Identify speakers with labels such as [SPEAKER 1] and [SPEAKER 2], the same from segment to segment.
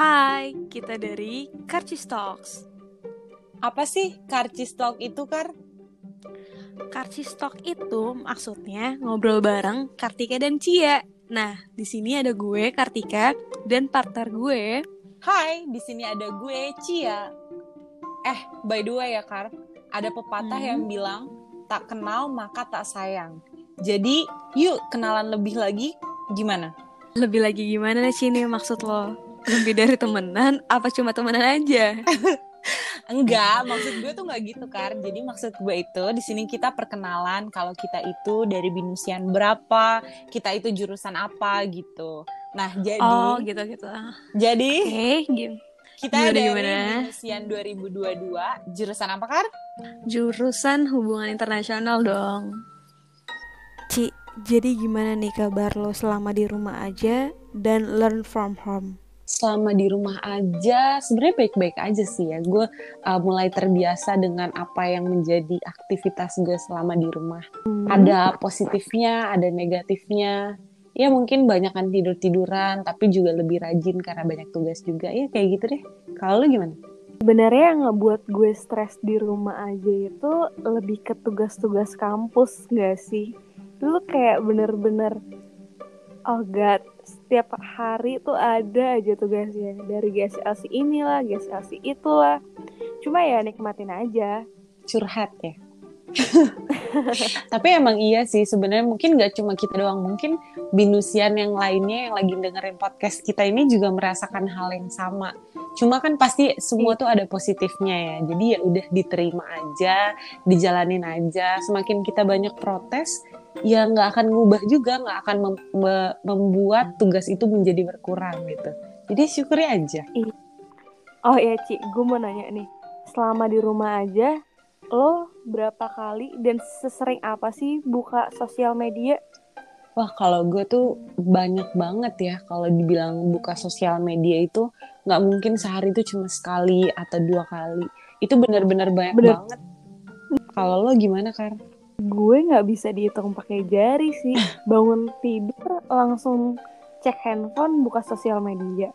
[SPEAKER 1] Hai, kita dari Karcis Talks.
[SPEAKER 2] Apa sih Karcis Talk itu, Kar?
[SPEAKER 1] Karcis Talk itu maksudnya ngobrol bareng Kartika dan Cia. Nah, di sini ada gue, Kartika, dan partner gue.
[SPEAKER 2] Hai, di sini ada gue, Cia. Eh, by the way ya, Kar, ada pepatah
[SPEAKER 1] Hmm.
[SPEAKER 2] yang bilang, tak kenal maka tak sayang. Jadi, yuk kenalan lebih lagi, gimana?
[SPEAKER 1] Lebih lagi gimana sih ini maksud lo? Lebih dari temenan, apa cuma temenan aja?
[SPEAKER 2] Enggak, maksud gue tuh nggak gitu, Kar. Jadi maksud gue itu, di sini kita perkenalan kalau kita itu dari binusian berapa, kita itu jurusan apa gitu. Nah, jadi,
[SPEAKER 1] Oh, gitu-gitu.
[SPEAKER 2] jadi
[SPEAKER 1] Oke, gim-
[SPEAKER 2] kita
[SPEAKER 1] Gimana,
[SPEAKER 2] dari
[SPEAKER 1] gimana?
[SPEAKER 2] binusian 2022, jurusan apa, Kar?
[SPEAKER 1] Jurusan hubungan internasional dong. Ci, jadi gimana nih kabar lo selama di rumah aja dan learn from home?
[SPEAKER 2] Selama di rumah aja sebenarnya baik-baik aja sih ya. Gue uh, mulai terbiasa dengan apa yang menjadi aktivitas gue selama di rumah. Ada positifnya ada negatifnya. Ya mungkin banyak kan tidur tiduran tapi juga lebih rajin karena banyak tugas juga. Ya kayak gitu deh. Kalau lu gimana?
[SPEAKER 3] Sebenarnya yang ngebuat gue stres di rumah aja itu lebih ke tugas-tugas kampus gak sih? Lu kayak bener-bener oh god, setiap hari tuh ada aja tugasnya dari GSLC inilah, GSLC itulah. Cuma ya nikmatin aja.
[SPEAKER 2] curhat ya. Tapi emang iya sih sebenarnya mungkin gak cuma kita doang. Mungkin binusian yang lainnya yang lagi dengerin podcast kita ini juga merasakan hal yang sama. Cuma kan pasti semua tuh ada positifnya ya. Jadi ya udah diterima aja dijalanin aja. Semakin kita banyak protes ya nggak akan ngubah juga nggak akan mem- me- membuat tugas itu menjadi berkurang gitu jadi syukuri aja
[SPEAKER 3] Oh iya Ci, gue mau nanya nih. Selama di rumah aja, lo berapa kali dan sesering apa sih buka sosial media?
[SPEAKER 2] Wah, kalau gue tuh banyak banget ya kalau dibilang buka sosial media itu nggak mungkin sehari itu cuma sekali atau dua kali. Itu benar-benar banyak
[SPEAKER 3] Bener.
[SPEAKER 2] banget. Kalau lo gimana, Kar?
[SPEAKER 3] Gue nggak bisa dihitung pakai jari sih. Bangun tidur langsung cek handphone, buka sosial media.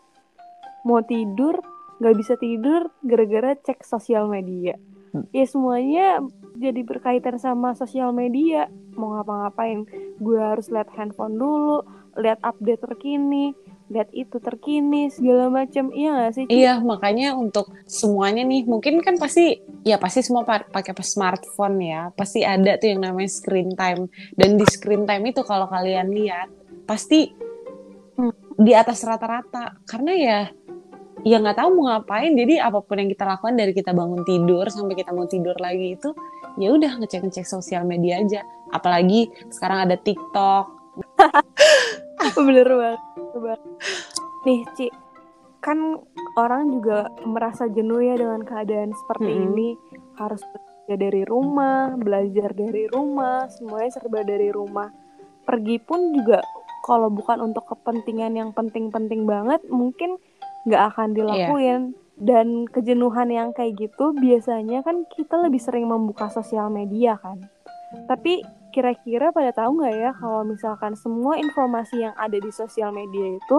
[SPEAKER 3] Mau tidur nggak bisa tidur gara-gara cek sosial media.
[SPEAKER 2] Hmm.
[SPEAKER 3] Ya semuanya jadi berkaitan sama sosial media. Mau ngapa-ngapain, gue harus lihat handphone dulu, lihat update terkini, lihat itu terkini segala macam. Iya nggak sih? Ci?
[SPEAKER 2] Iya, makanya untuk semuanya nih, mungkin kan pasti, ya pasti semua pa- pakai smartphone ya. Pasti ada tuh yang namanya screen time. Dan di screen time itu kalau kalian lihat, pasti hmm, di atas rata-rata. Karena ya, ya nggak tahu mau ngapain. Jadi apa pun yang kita lakukan dari kita bangun tidur sampai kita mau tidur lagi itu, ya udah ngecek-ngecek sosial media aja. Apalagi sekarang ada TikTok.
[SPEAKER 3] Bener banget. Nih, Ci, kan orang juga merasa jenuh ya dengan keadaan seperti
[SPEAKER 2] Mm-mm.
[SPEAKER 3] ini. Harus bekerja dari rumah, belajar dari rumah, semuanya serba dari rumah. Pergi pun juga kalau bukan untuk kepentingan yang penting-penting banget, mungkin nggak akan dilakuin. Dan kejenuhan yang kayak gitu biasanya kan kita lebih sering membuka sosial media kan. Tapi kira-kira pada tahu nggak ya kalau misalkan semua informasi yang ada di sosial media itu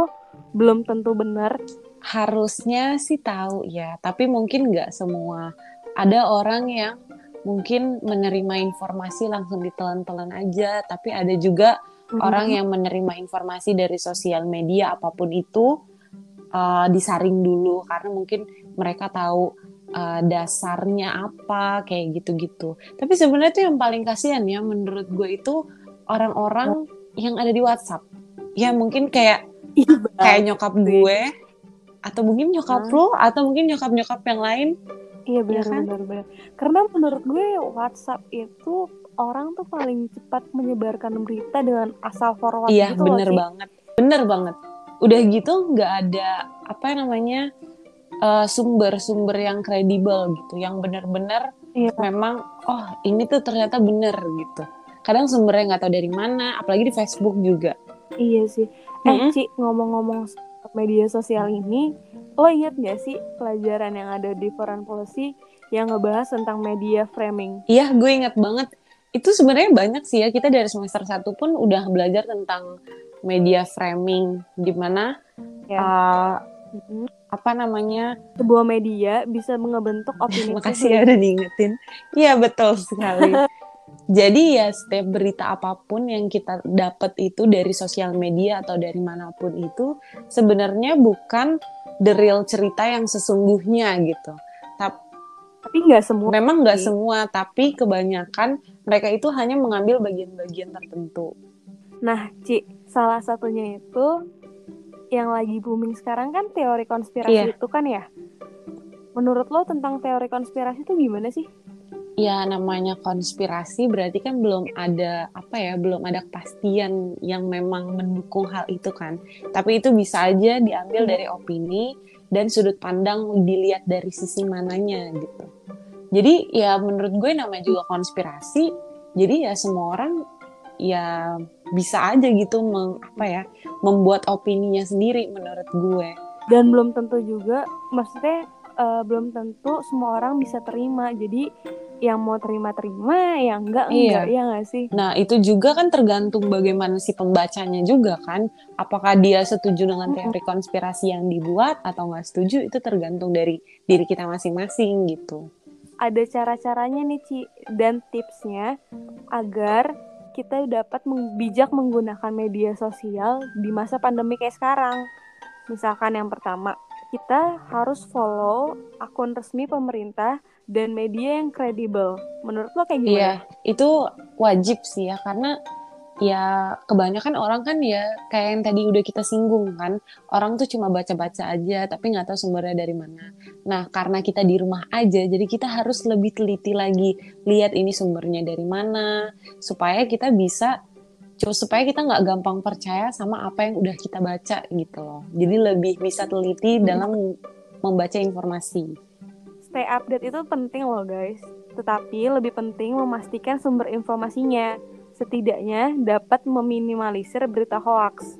[SPEAKER 3] belum tentu benar.
[SPEAKER 2] Harusnya sih tahu ya, tapi mungkin nggak semua. Ada orang yang mungkin menerima informasi langsung ditelan-telan aja, tapi ada juga orang yang menerima informasi dari sosial media apa pun itu uh, disaring dulu karena mungkin mereka tahu uh, dasarnya apa kayak gitu-gitu. Tapi sebenarnya tuh yang paling kasihan ya menurut gue itu orang-orang yang ada di WhatsApp. Ya mungkin kayak
[SPEAKER 3] Iya,
[SPEAKER 2] kayak nyokap gue atau mungkin nyokap
[SPEAKER 3] Hah?
[SPEAKER 2] lo atau mungkin nyokap-nyokap yang lain
[SPEAKER 3] Iya
[SPEAKER 2] Iya kan?
[SPEAKER 3] benar-benar benar. Karena menurut gue WhatsApp itu orang tuh paling cepat menyebarkan berita dengan asal forward
[SPEAKER 2] iya
[SPEAKER 3] gitu
[SPEAKER 2] bener
[SPEAKER 3] Ci.
[SPEAKER 2] banget bener banget udah gitu nggak ada apa namanya eh, sumber-sumber yang kredibel gitu yang bener-bener
[SPEAKER 3] Iya.
[SPEAKER 2] memang oh ini tuh ternyata bener gitu kadang sumbernya nggak tahu dari mana apalagi di Facebook juga
[SPEAKER 3] Iya sih. Eh
[SPEAKER 2] Mm-mm.
[SPEAKER 3] Ci, ngomong-ngomong media sosial ini, lo inget gak sih pelajaran yang ada di foreign policy yang ngebahas tentang media framing?
[SPEAKER 2] iya gue inget banget itu sebenarnya banyak sih ya kita dari semester satu pun udah belajar tentang media framing di mana
[SPEAKER 3] Ya.
[SPEAKER 2] uh. Apa namanya?
[SPEAKER 3] Sebuah media bisa mengebentuk opini
[SPEAKER 2] makasih ya udah diingetin. Iya betul sekali. Jadi ya setiap berita apa pun yang kita dapat itu dari sosial media atau dari mana pun itu sebenarnya bukan the real cerita yang sesungguhnya gitu. Tap-
[SPEAKER 3] Tapi nggak semua.
[SPEAKER 2] memang nggak semua tapi kebanyakan mereka itu hanya mengambil bagian-bagian tertentu.
[SPEAKER 3] Nah, Ci, salah satunya itu yang lagi booming sekarang kan teori konspirasi
[SPEAKER 2] Iya.
[SPEAKER 3] itu kan ya. Menurut lo tentang teori konspirasi itu gimana sih?
[SPEAKER 2] ya namanya konspirasi berarti kan belum ada apa ya belum ada kepastian yang memang mendukung hal itu kan tapi itu bisa aja diambil
[SPEAKER 3] Hmm.
[SPEAKER 2] dari opini dan sudut pandang dilihat dari sisi mananya gitu jadi ya menurut gue namanya juga konspirasi jadi ya semua orang ya bisa aja gitu meng, apa ya membuat opininya sendiri menurut gue
[SPEAKER 3] Dan belum tentu juga, maksudnya eh, belum tentu semua orang bisa terima. Jadi yang mau terima-terima, yang enggak
[SPEAKER 2] Iya.
[SPEAKER 3] enggak, ya nggak sih?
[SPEAKER 2] Nah, itu juga kan tergantung bagaimana si pembacanya juga kan. Apakah dia setuju dengan teori konspirasi yang dibuat atau nggak setuju, itu tergantung dari diri kita masing-masing gitu.
[SPEAKER 3] Ada cara-caranya nih, Ci, dan tipsnya agar kita dapat bijak menggunakan media sosial di masa pandemi kayak sekarang. Misalkan yang pertama, kita harus follow akun resmi pemerintah dan media yang kredibel. Menurut lo kayak gimana?
[SPEAKER 2] Iya, itu wajib sih ya karena ya kebanyakan orang kan ya kayak yang tadi udah kita singgung kan orang tuh cuma baca-baca aja tapi nggak tahu sumbernya dari mana. Nah karena kita di rumah aja jadi kita harus lebih teliti lagi lihat ini sumbernya dari mana supaya kita bisa supaya kita nggak gampang percaya sama apa yang udah kita baca gitu loh. Jadi lebih bisa teliti dalam membaca informasi.
[SPEAKER 3] Stay update itu penting loh guys. Tetapi lebih penting memastikan sumber informasinya. Setidaknya dapat meminimalisir berita hoax.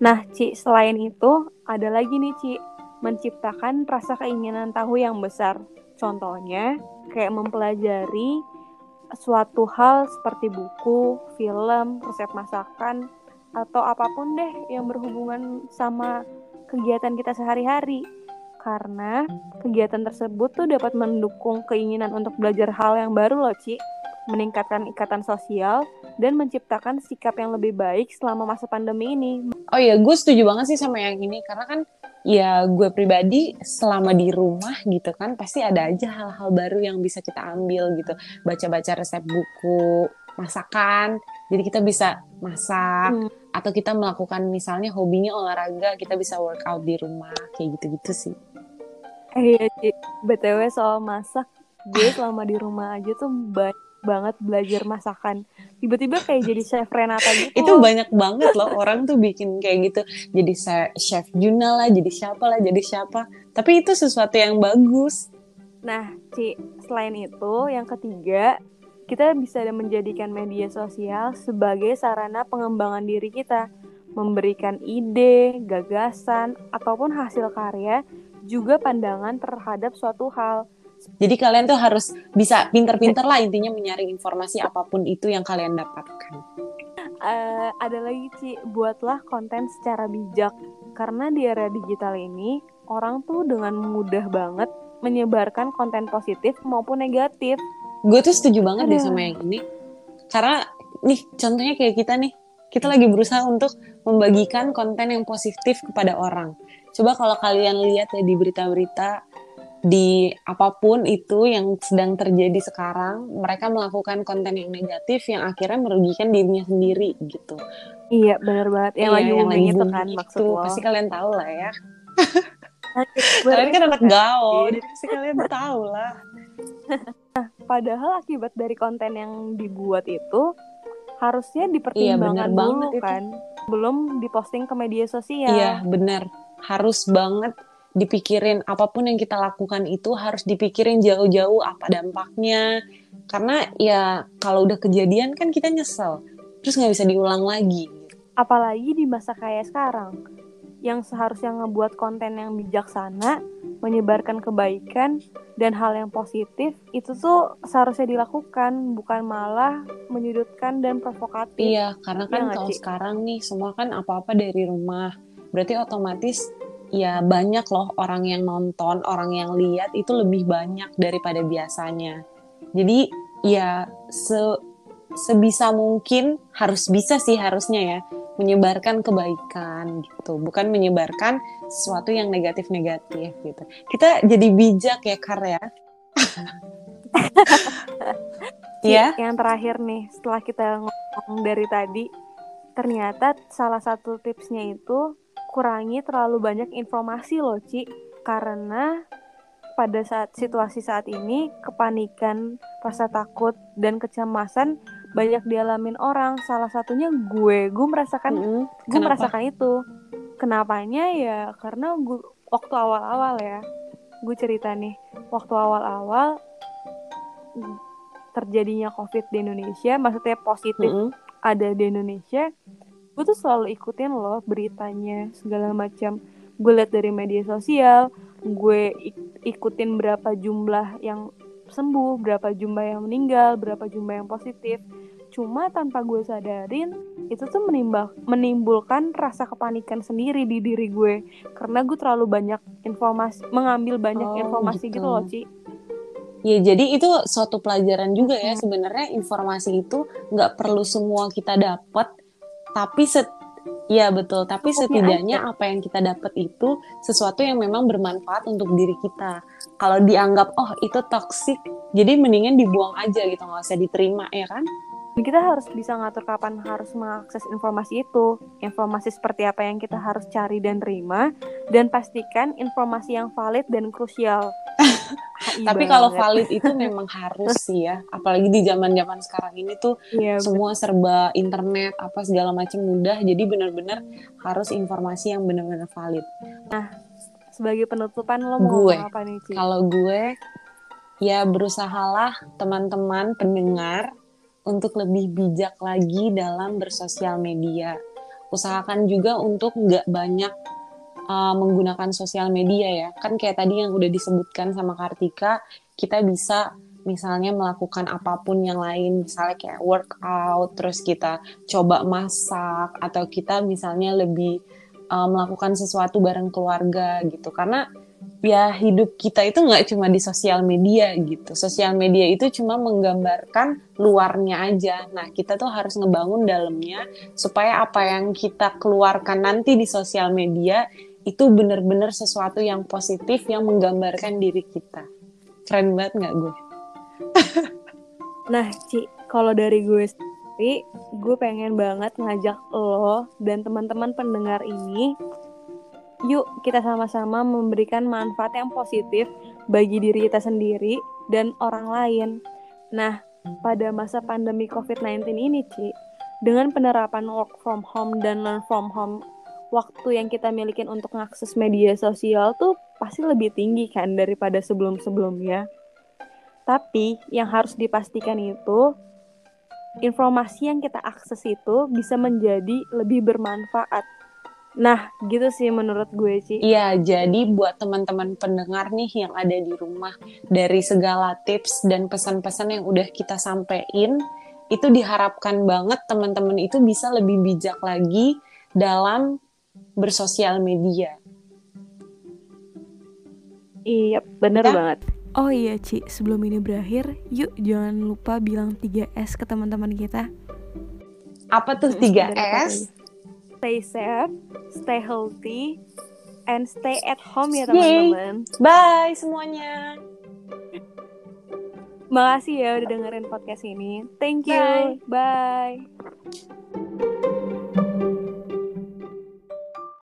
[SPEAKER 3] Nah, Ci, selain itu ada lagi nih, Ci, menciptakan rasa keinginan tahu yang besar. Contohnya, kayak mempelajari suatu hal seperti buku, film, resep masakan, atau apa pun deh yang berhubungan sama kegiatan kita sehari-hari. Karena kegiatan tersebut tuh dapat mendukung keinginan untuk belajar hal yang baru loh, Ci. Meningkatkan ikatan sosial dan menciptakan sikap yang lebih baik selama masa pandemi ini.
[SPEAKER 2] Oh iya, gue setuju banget sih sama yang ini karena kan ya gue pribadi selama di rumah gitu kan pasti ada aja hal-hal baru yang bisa kita ambil gitu. Baca-baca resep buku, masakan. Jadi kita bisa masak
[SPEAKER 3] Hmm.
[SPEAKER 2] atau kita melakukan misalnya hobinya olahraga, kita bisa workout di rumah kayak gitu-gitu sih.
[SPEAKER 3] Eh iya. BTW soal masak, gue selama di rumah aja tuh banyak banget belajar masakan. Tiba-tiba kayak jadi chef Renata gitu.
[SPEAKER 2] Itu banyak banget loh orang tuh bikin kayak gitu. Jadi chef Juna lah, jadi siapa lah, jadi siapa. Tapi itu sesuatu yang bagus.
[SPEAKER 3] Nah, Ci, selain itu, yang ketiga, kita bisa menjadikan media sosial sebagai sarana pengembangan diri kita, memberikan ide, gagasan, ataupun hasil karya, juga pandangan terhadap suatu hal.
[SPEAKER 2] Jadi kalian tuh harus bisa pinter-pinter lah intinya menyaring informasi apa pun itu yang kalian dapatkan.
[SPEAKER 3] Eh, ada lagi, Ci, buatlah konten secara bijak. Karena di era digital ini, orang tuh dengan mudah banget menyebarkan konten positif maupun negatif.
[SPEAKER 2] Gue tuh setuju banget deh
[SPEAKER 3] Aduh.
[SPEAKER 2] sama yang ini. Karena nih contohnya kayak kita nih, kita lagi berusaha untuk membagikan konten yang positif kepada orang. Coba kalau kalian lihat ya di berita-berita di apa pun itu yang sedang terjadi sekarang, mereka melakukan konten yang negatif yang akhirnya merugikan dirinya sendiri gitu.
[SPEAKER 3] Iya, bener banget. Yang
[SPEAKER 2] Iya,
[SPEAKER 3] lagi itu
[SPEAKER 2] booming
[SPEAKER 3] kan
[SPEAKER 2] itu.
[SPEAKER 3] maksud lo.
[SPEAKER 2] Pasti kalian tahu lah ya.
[SPEAKER 3] Nah,
[SPEAKER 2] Kalian kan anak gaul,
[SPEAKER 3] Iya.
[SPEAKER 2] jadi pasti kalian tahu lah.
[SPEAKER 3] Padahal akibat dari konten yang dibuat itu harusnya
[SPEAKER 2] Iya,
[SPEAKER 3] dipertimbangkan dulu
[SPEAKER 2] banget itu.
[SPEAKER 3] kan, belum diposting ke media sosial.
[SPEAKER 2] Iya, benar. Harus banget dipikirin apa pun yang kita lakukan itu harus dipikirin jauh-jauh apa dampaknya. Karena ya kalau udah kejadian kan kita nyesel. Terus nggak bisa diulang lagi.
[SPEAKER 3] Apalagi di masa kayak sekarang, yang seharusnya ngebuat konten yang bijaksana, menyebarkan kebaikan dan hal yang positif itu tuh seharusnya dilakukan, bukan malah menyudutkan dan provokatif.
[SPEAKER 2] Iya, karena kan
[SPEAKER 3] nggak,
[SPEAKER 2] kalau sekarang nih semua kan apa-apa dari rumah. Berarti otomatis ya banyak loh orang yang nonton, orang yang lihat itu lebih banyak daripada biasanya. Jadi ya se sebisa mungkin harus bisa sih harusnya ya menyebarkan kebaikan gitu, bukan menyebarkan sesuatu yang negatif-negatif gitu. Kita jadi bijak ya Kar ya.
[SPEAKER 3] ya. Yang terakhir nih, setelah kita ngomong dari tadi, ternyata salah satu tipsnya itu kurangi terlalu banyak informasi loh, Ci. Karena pada saat situasi saat ini, kepanikan, rasa takut, dan kecemasan banyak dialamin orang. Salah satunya gue, gue merasakan, mm -hmm. gue merasakan itu. Kenapanya ya karena gue waktu awal-awal ya, gue cerita nih, waktu awal-awal terjadinya COVID di Indonesia, maksudnya positif mm -hmm. ada di Indonesia, gue tuh selalu ikutin loh beritanya segala macam. Gue liat dari media sosial, gue ik ikutin berapa jumlah yang sembuh, berapa jumlah yang meninggal, berapa jumlah yang positif. Cuma tanpa gue sadarin, itu tuh menimbul menimbulkan rasa kepanikan sendiri di diri gue karena gue terlalu banyak informasi mengambil banyak oh, informasi gitu. gitu loh Ci
[SPEAKER 2] Ya jadi itu suatu pelajaran juga ya sebenarnya informasi itu nggak perlu semua kita dapat, tapi set ya betul. Tapi setidaknya apa yang kita dapat itu sesuatu yang memang bermanfaat untuk diri kita. Kalau dianggap oh itu toksik, jadi mendingan dibuang aja gitu nggak usah diterima ya kan?
[SPEAKER 3] kita harus bisa ngatur kapan harus mengakses informasi itu, informasi seperti apa yang kita harus cari dan terima, dan pastikan informasi yang valid dan krusial.
[SPEAKER 2] Tapi kalau valid itu memang harus sih ya, apalagi di zaman-zaman sekarang ini tuh yeah, semua serba internet apa segala macam mudah, jadi benar-benar harus informasi yang benar-benar valid.
[SPEAKER 3] Nah, sebagai penutupan lo mau gue, apa nih, Ci?
[SPEAKER 2] Kalau gue ya berusahalah teman-teman pendengar untuk lebih bijak lagi dalam bersosial media. Usahakan juga untuk nggak banyak uh, menggunakan sosial media ya. Kan kayak tadi yang udah disebutkan sama Kartika, kita bisa misalnya melakukan apa pun yang lain, misalnya kayak workout, terus kita coba masak, atau kita misalnya lebih uh, melakukan sesuatu bareng keluarga gitu. Karena ya hidup kita itu nggak cuma di sosial media gitu. Sosial media itu cuma menggambarkan luarnya aja. Nah, kita tuh harus ngebangun dalamnya supaya apa yang kita keluarkan nanti di sosial media itu benar-benar sesuatu yang positif yang menggambarkan diri kita. Keren banget nggak gue?
[SPEAKER 3] nah, Ci, kalau dari gue sendiri, gue pengen banget ngajak lo dan teman-teman pendengar ini Yuk kita sama-sama memberikan manfaat yang positif bagi diri kita sendiri dan orang lain. Nah, pada masa pandemi COVID-19 ini, Ci, dengan penerapan work from home dan learn from home, waktu yang kita miliki untuk mengakses media sosial tuh pasti lebih tinggi kan daripada sebelum-sebelumnya. Tapi yang harus dipastikan itu informasi yang kita akses itu bisa menjadi lebih bermanfaat Nah, gitu sih menurut gue sih.
[SPEAKER 2] Iya, jadi buat teman-teman pendengar nih yang ada di rumah, dari segala tips dan pesan-pesan yang udah kita sampein, itu diharapkan banget teman-teman itu bisa lebih bijak lagi dalam bersosial media.
[SPEAKER 3] Iya, bener ya? banget.
[SPEAKER 1] Oh iya, Ci, sebelum ini berakhir, yuk jangan lupa bilang 3S ke teman-teman kita.
[SPEAKER 2] Apa tuh 3S?
[SPEAKER 3] stay safe, stay healthy, and stay at home ya teman-teman.
[SPEAKER 2] Bye semuanya.
[SPEAKER 3] Makasih ya udah dengerin podcast ini. Thank you. Bye. Bye.